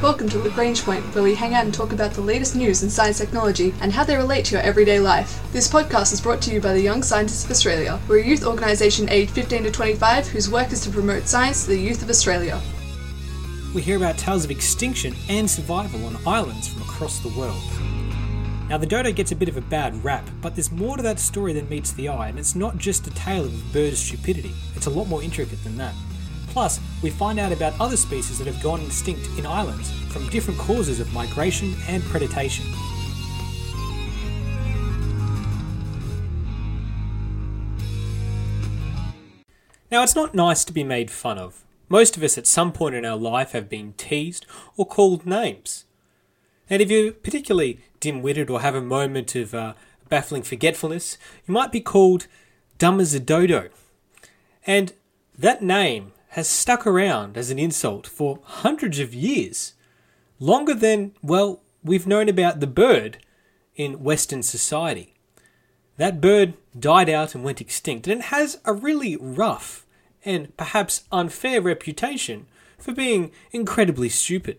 Welcome to Lagrange Point, where we hang out and talk about the latest news in science technology and how they relate to your everyday life. This podcast is brought to you by the Young Scientists of Australia. We're a youth organisation aged 15 to 25 whose work is to promote science to the youth of Australia. We hear about tales of extinction and survival on islands from across the world. Now, the dodo gets a bit of a bad rap, but there's more to that story than meets the eye, and it's not just a tale of a bird's stupidity, it's a lot more intricate than that. Plus, we find out about other species that have gone extinct in islands from different causes of migration and predation. Now, it's not nice to be made fun of. Most of us at some point in our life have been teased or called names. And if you're particularly dim witted or have a moment of uh, baffling forgetfulness, you might be called dumb as a dodo. And that name has stuck around as an insult for hundreds of years. Longer than, well, we've known about the bird in Western society. That bird died out and went extinct, and it has a really rough and perhaps unfair reputation for being incredibly stupid.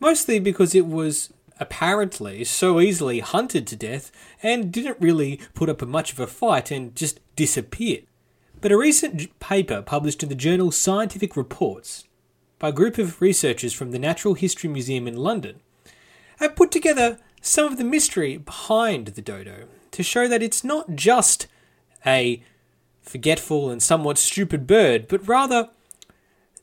Mostly because it was apparently so easily hunted to death and didn't really put up much of a fight and just disappeared. But a recent paper published in the journal Scientific Reports by a group of researchers from the Natural History Museum in London have put together some of the mystery behind the dodo to show that it's not just a forgetful and somewhat stupid bird, but rather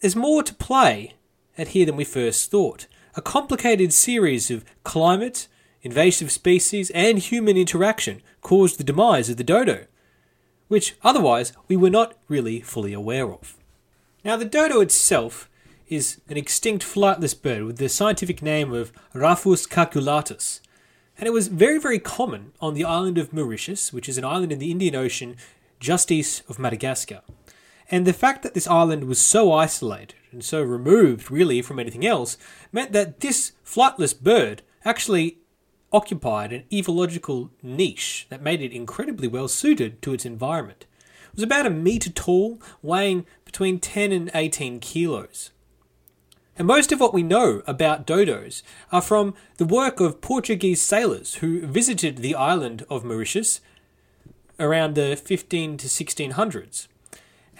there's more to play at here than we first thought. A complicated series of climate, invasive species, and human interaction caused the demise of the dodo which otherwise we were not really fully aware of. Now, the dodo itself is an extinct flightless bird with the scientific name of Raphus cucullatus, and it was very, very common on the island of Mauritius, which is an island in the Indian Ocean just east of Madagascar. And the fact that this island was so isolated and so removed, really, from anything else, meant that this flightless bird actually occupied an ecological niche that made it incredibly well suited to its environment. It was about a metre tall, weighing between 10 and 18 kilos. And most of what we know about dodos are from the work of Portuguese sailors who visited the island of Mauritius around the 15 to 1600s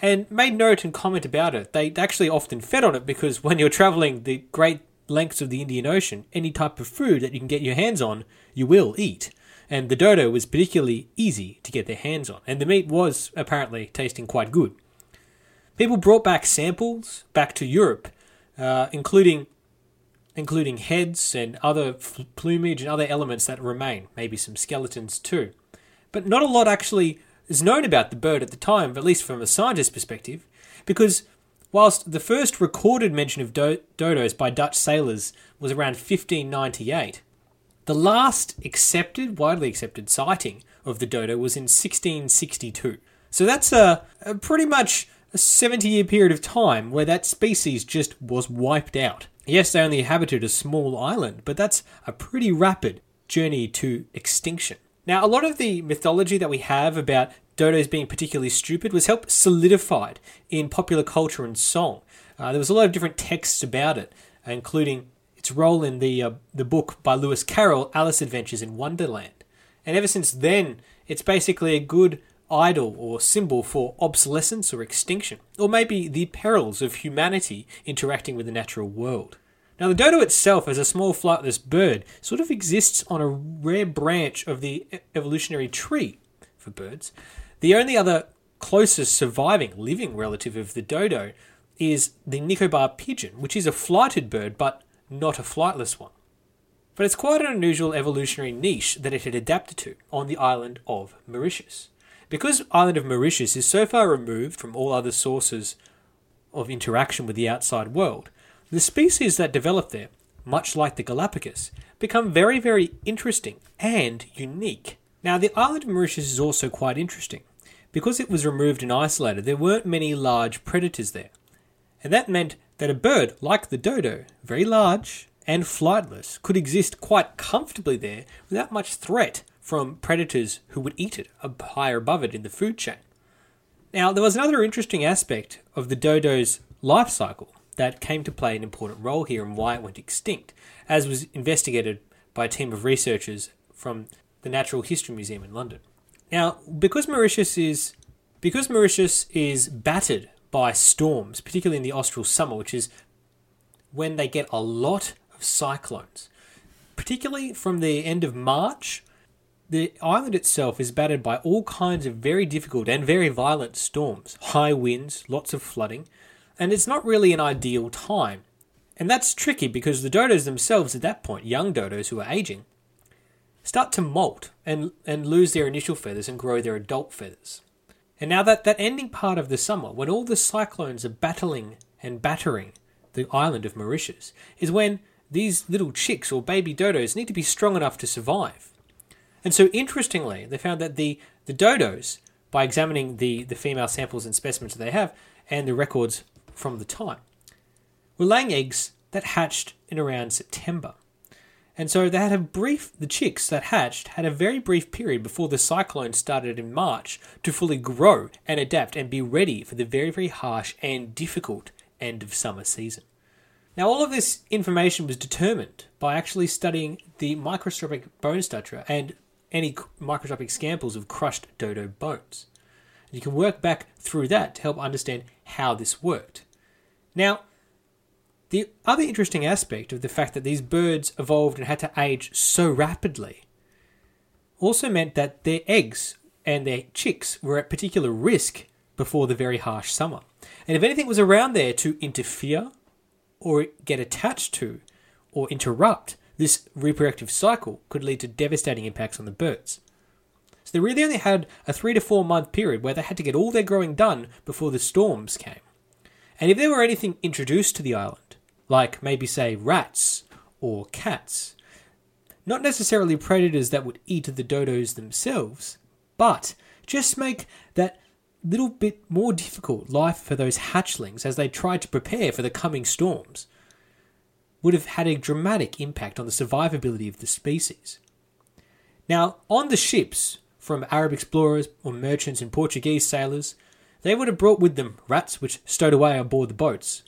and made note and comment about it. They actually often fed on it because when you're traveling the great lengths of the Indian Ocean, any type of food that you can get your hands on, you will eat. And the dodo was particularly easy to get their hands on, and the meat was apparently tasting quite good. People brought back samples back to Europe, uh, including including heads and other plumage and other elements that remain, maybe some skeletons too. But not a lot actually is known about the bird at the time, at least from a scientist's perspective, because Whilst the first recorded mention of do- dodos by Dutch sailors was around 1598, the last accepted, widely accepted sighting of the dodo was in 1662. So that's a, a pretty much a 70 year period of time where that species just was wiped out. Yes, they only inhabited a small island, but that's a pretty rapid journey to extinction. Now, a lot of the mythology that we have about dodos being particularly stupid was helped solidified in popular culture and song. Uh, there was a lot of different texts about it, including its role in the uh, the book by Lewis Carroll, Alice Adventures in Wonderland. And ever since then, it's basically a good idol or symbol for obsolescence or extinction, or maybe the perils of humanity interacting with the natural world. Now, the dodo itself, as a small flightless bird, sort of exists on a rare branch of the evolutionary tree for birds, the only other closest surviving living relative of the dodo is the Nicobar pigeon, which is a flighted bird but not a flightless one. But it's quite an unusual evolutionary niche that it had adapted to on the island of Mauritius. Because island of Mauritius is so far removed from all other sources of interaction with the outside world, the species that develop there, much like the Galapagos, become very, very interesting and unique. Now, the island of Mauritius is also quite interesting. Because it was removed and isolated, there weren't many large predators there. And that meant that a bird like the dodo, very large and flightless, could exist quite comfortably there without much threat from predators who would eat it higher above it in the food chain. Now, there was another interesting aspect of the dodo's life cycle, that came to play an important role here and why it went extinct, as was investigated by a team of researchers from the Natural History Museum in London. Now, because Mauritius is because Mauritius is battered by storms, particularly in the austral summer, which is when they get a lot of cyclones, particularly from the end of March the island itself is battered by all kinds of very difficult and very violent storms, high winds, lots of flooding, and it's not really an ideal time. And that's tricky because the dodos themselves at that point, young dodos who are aging, start to molt and, and lose their initial feathers and grow their adult feathers. And now that, that ending part of the summer, when all the cyclones are battling and battering the island of Mauritius, is when these little chicks or baby dodos need to be strong enough to survive. And so, interestingly, they found that the, the dodos, by examining the, the female samples and specimens that they have and the records from the time, were laying eggs that hatched in around September. And so they had a brief, the chicks that hatched had a very brief period before the cyclone started in March to fully grow and adapt and be ready for the very, very harsh and difficult end of summer season. Now, all of this information was determined by actually studying the microscopic bone structure and any microscopic samples of crushed dodo bones. You can work back through that to help understand how this worked. Now, the other interesting aspect of the fact that these birds evolved and had to age so rapidly also meant that their eggs and their chicks were at particular risk before the very harsh summer. And if anything was around there to interfere or get attached to or interrupt this reproductive cycle could lead to devastating impacts on the birds. So they really only had a three to four month period where they had to get all their growing done before the storms came. And if there were anything introduced to the island, like maybe say rats or cats, not necessarily predators that would eat the dodos themselves, but just make that little bit more difficult life for those hatchlings as they tried to prepare for the coming storms would have had a dramatic impact on the survivability of the species. Now, on the ships from Arab explorers or merchants and Portuguese sailors, they would have brought with them rats which stowed away aboard the boats.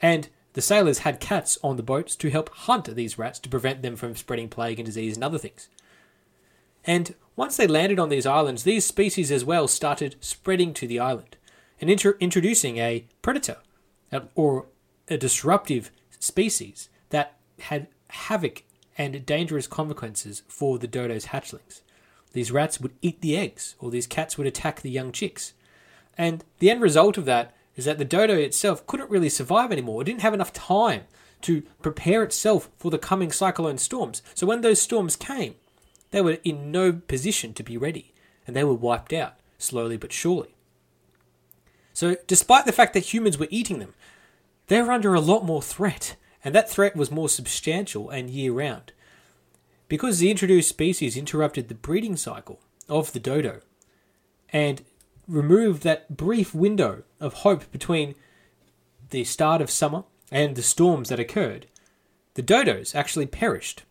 And the sailors had cats on the boats to help hunt these rats to prevent them from spreading plague and disease and other things. And once they landed on these islands, these species as well started spreading to the island and inter- introducing a predator or a disruptive species that had havoc and dangerous consequences for the dodo's hatchlings. These rats would eat the eggs, or these cats would attack the young chicks. And the end result of that is that the dodo itself couldn't really survive anymore. It didn't have enough time to prepare itself for the coming cyclone storms. So when those storms came, they were in no position to be ready, and they were wiped out, slowly but surely. So, despite the fact that humans were eating them, they were under a lot more threat and that threat was more substantial and year round. Because the introduced species interrupted the breeding cycle of the dodo and removed that brief window of hope between the start of summer and the storms that occurred, the dodos actually perished.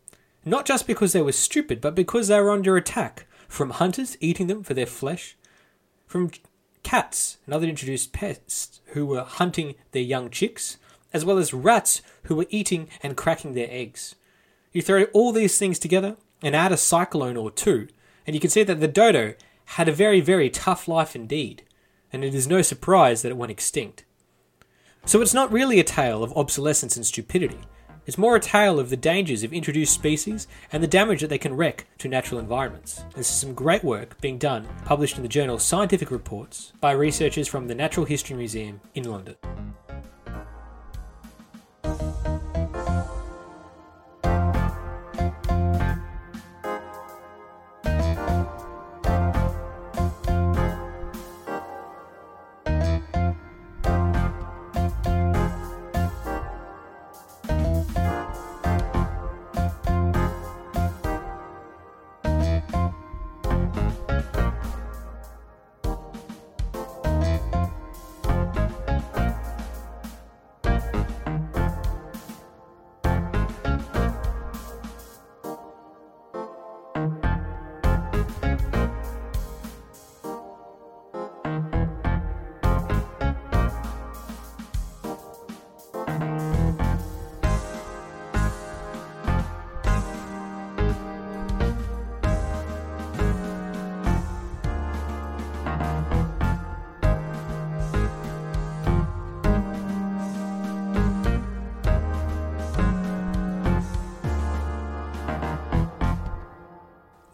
Not just because they were stupid, but because they were under attack from hunters eating them for their flesh, from cats and other introduced pests who were hunting their young chicks, as well as rats who were eating and cracking their eggs. You throw all these things together and add a cyclone or two, and you can see that the dodo had a very, very tough life indeed, and it is no surprise that it went extinct. So it's not really a tale of obsolescence and stupidity. It's more a tale of the dangers of introduced species and the damage that they can wreak to natural environments. This is some great work being done, published in the journal Scientific Reports by researchers from the Natural History Museum in London.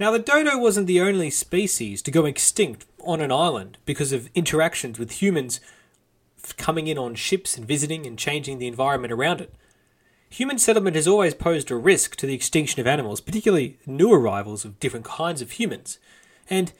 Now, the dodo wasn't the only species to go extinct on an island because of interactions with humans coming in on ships and visiting and changing the environment around it. Human settlement has always posed a risk to the extinction of animals, particularly new arrivals of different kinds of humans. And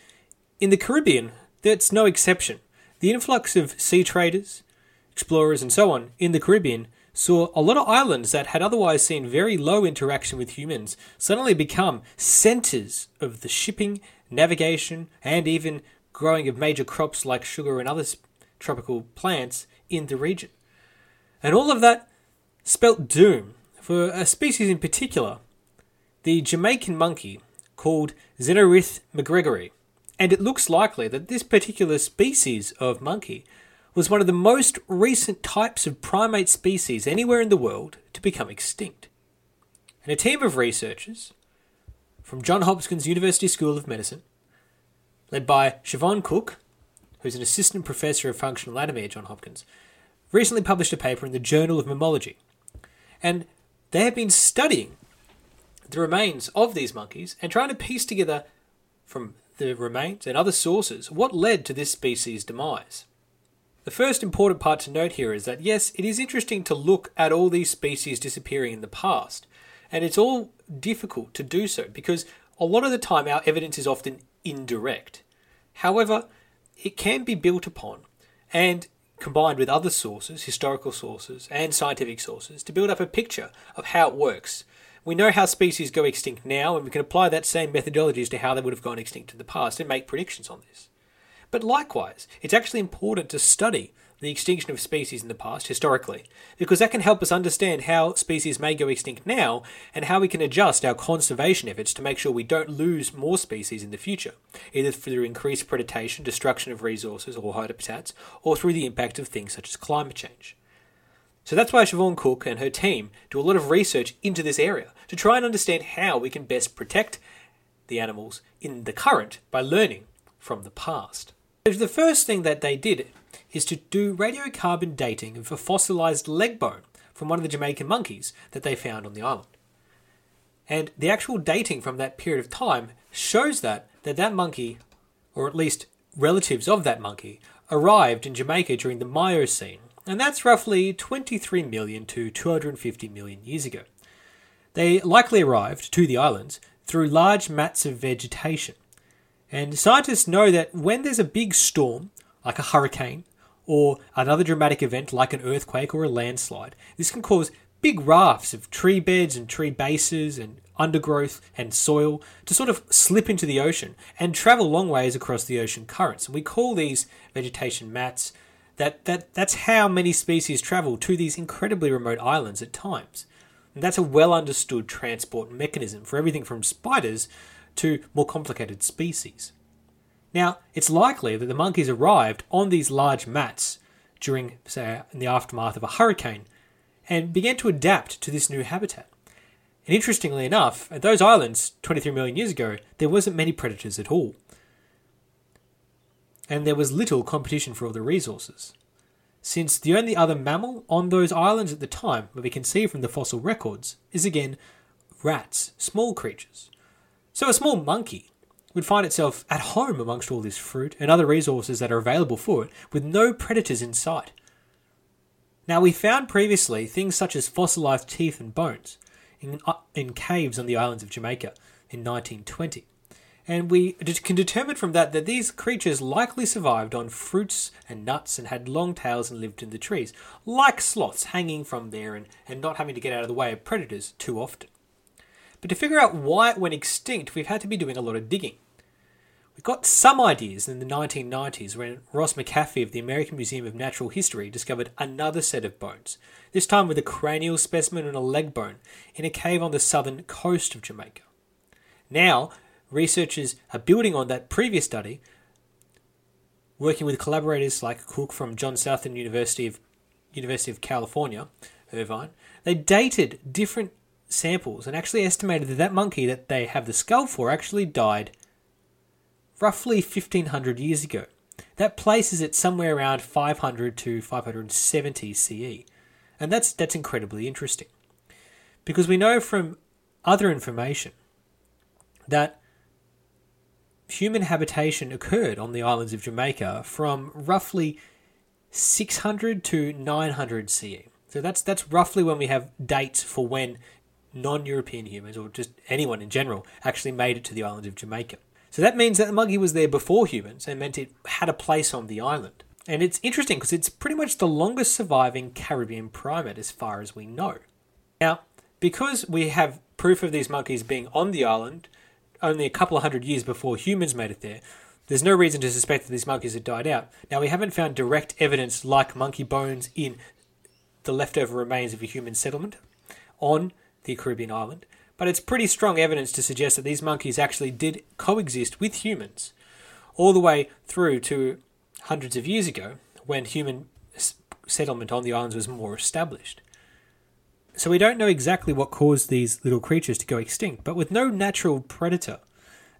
in the Caribbean, that's no exception. The influx of sea traders, explorers, and so on in the Caribbean saw a lot of islands that had otherwise seen very low interaction with humans suddenly become centres of the shipping, navigation, and even growing of major crops like sugar and other tropical plants in the region. And all of that spelt doom for a species in particular, the Jamaican monkey called Xenothrix mcgregori. And it looks likely that this particular species of monkey was one of the most recent types of primate species anywhere in the world to become extinct. And a team of researchers from Johns Hopkins University School of Medicine, led by Siobhan Cooke, who's an assistant professor of functional anatomy at Johns Hopkins, recently published a paper in the Journal of Mammalogy. And they have been studying the remains of these monkeys and trying to piece together from the remains and other sources what led to this species' demise. The first important part to note here is that yes, it is interesting to look at all these species disappearing in the past, and it's all difficult to do so because a lot of the time our evidence is often indirect. However, it can be built upon and combined with other sources, historical sources, and scientific sources, to build up a picture of how it works. We know how species go extinct now, and we can apply that same methodologies to how they would have gone extinct in the past and make predictions on this. But likewise, it's actually important to study the extinction of species in the past historically, because that can help us understand how species may go extinct now and how we can adjust our conservation efforts to make sure we don't lose more species in the future, either through increased predation, destruction of resources or habitats, or through the impact of things such as climate change. So that's why Siobhan Cooke and her team do a lot of research into this area to try and understand how we can best protect the animals in the current by learning from the past. The first thing that they did is to do radiocarbon dating of a fossilized leg bone from one of the Jamaican monkeys that they found on the island. And the actual dating from that period of time shows that that, that monkey, or at least relatives of that monkey, arrived in Jamaica during the Miocene, and that's roughly 23 million to 250 million years ago. They likely arrived to the islands through large mats of vegetation and scientists know that when there's a big storm, like a hurricane, or another dramatic event like an earthquake or a landslide, this can cause big rafts of tree beds and tree bases and undergrowth and soil to sort of slip into the ocean and travel long ways across the ocean currents. And we call these vegetation mats. That, that, that's how many species travel to these incredibly remote islands at times. And that's a well understood transport mechanism for everything from spiders to more complicated species. Now, it's likely that the monkeys arrived on these large mats during, say, in the aftermath of a hurricane and began to adapt to this new habitat. And interestingly enough, at those islands 23 million years ago, there wasn't many predators at all. And there was little competition for all the resources. Since the only other mammal on those islands at the time, where we can see from the fossil records, is again rats, small creatures. So a small monkey would find itself at home amongst all this fruit and other resources that are available for it, with no predators in sight. Now, we found previously things such as fossilized teeth and bones in, uh, in caves on the islands of Jamaica in 1920. And we can determine from that that these creatures likely survived on fruits and nuts and had long tails and lived in the trees, like sloths hanging from there and, and not having to get out of the way of predators too often. But to figure out why it went extinct, we've had to be doing a lot of digging. We got some ideas in the 1990s when Ross MacPhee of the American Museum of Natural History discovered another set of bones, this time with a cranial specimen and a leg bone, in a cave on the southern coast of Jamaica. Now, researchers are building on that previous study, working with collaborators like Cooke from John Southern University of University of California, Irvine. They dated different samples and actually estimated that that monkey that they have the skull for actually died roughly 1500 years ago. That places it somewhere around 500 to 570 CE. And that's, that's incredibly interesting. Because we know from other information that human habitation occurred on the islands of Jamaica from roughly 600 to 900 CE. So that's that's roughly when we have dates for when non-European humans or just anyone in general actually made it to the island of Jamaica. So that means that the monkey was there before humans and meant it had a place on the island. And it's interesting because it's pretty much the longest surviving Caribbean primate as far as we know. Now, because we have proof of these monkeys being on the island only a couple of hundred years before humans made it there, there's no reason to suspect that these monkeys had died out. Now, we haven't found direct evidence like monkey bones in the leftover remains of a human settlement on the Caribbean island, but it's pretty strong evidence to suggest that these monkeys actually did coexist with humans all the way through to hundreds of years ago when human settlement on the islands was more established. So we don't know exactly what caused these little creatures to go extinct, but with no natural predator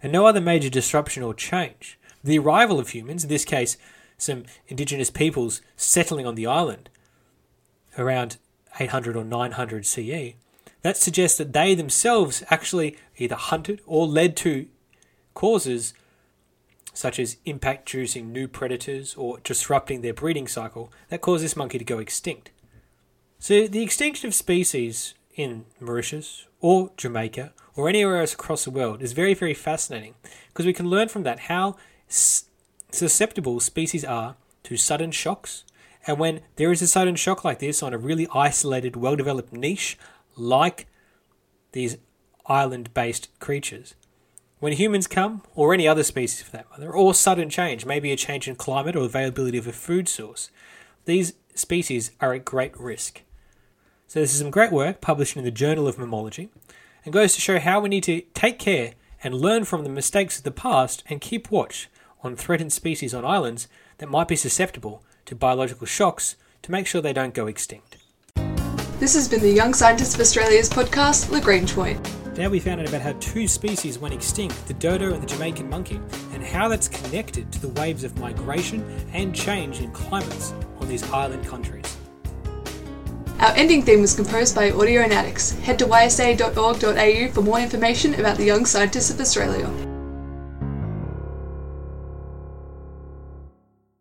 and no other major disruption or change, the arrival of humans, in this case some indigenous peoples settling on the island around 800 or 900 CE, that suggests that they themselves actually either hunted or led to causes such as impact producing new predators or disrupting their breeding cycle that caused this monkey to go extinct. So, the extinction of species in Mauritius or Jamaica or anywhere else across the world is very, very fascinating because we can learn from that how susceptible species are to sudden shocks. And when there is a sudden shock like this on a really isolated, well developed niche, like these island based creatures, when humans come, or any other species for that matter, or sudden change, maybe a change in climate or availability of a food source, these species are at great risk. So, this is some great work published in the Journal of Mammalogy and goes to show how we need to take care and learn from the mistakes of the past and keep watch on threatened species on islands that might be susceptible to biological shocks to make sure they don't go extinct. This has been the Young Scientists of Australia's podcast, Lagrange Point. Today we found out about how two species went extinct, the dodo and the Jamaican monkey, and how that's connected to the waves of migration and change in climates on these island countries. Our ending theme was composed by Audionautics. Head to ysa.org.au for more information about the Young Scientists of Australia.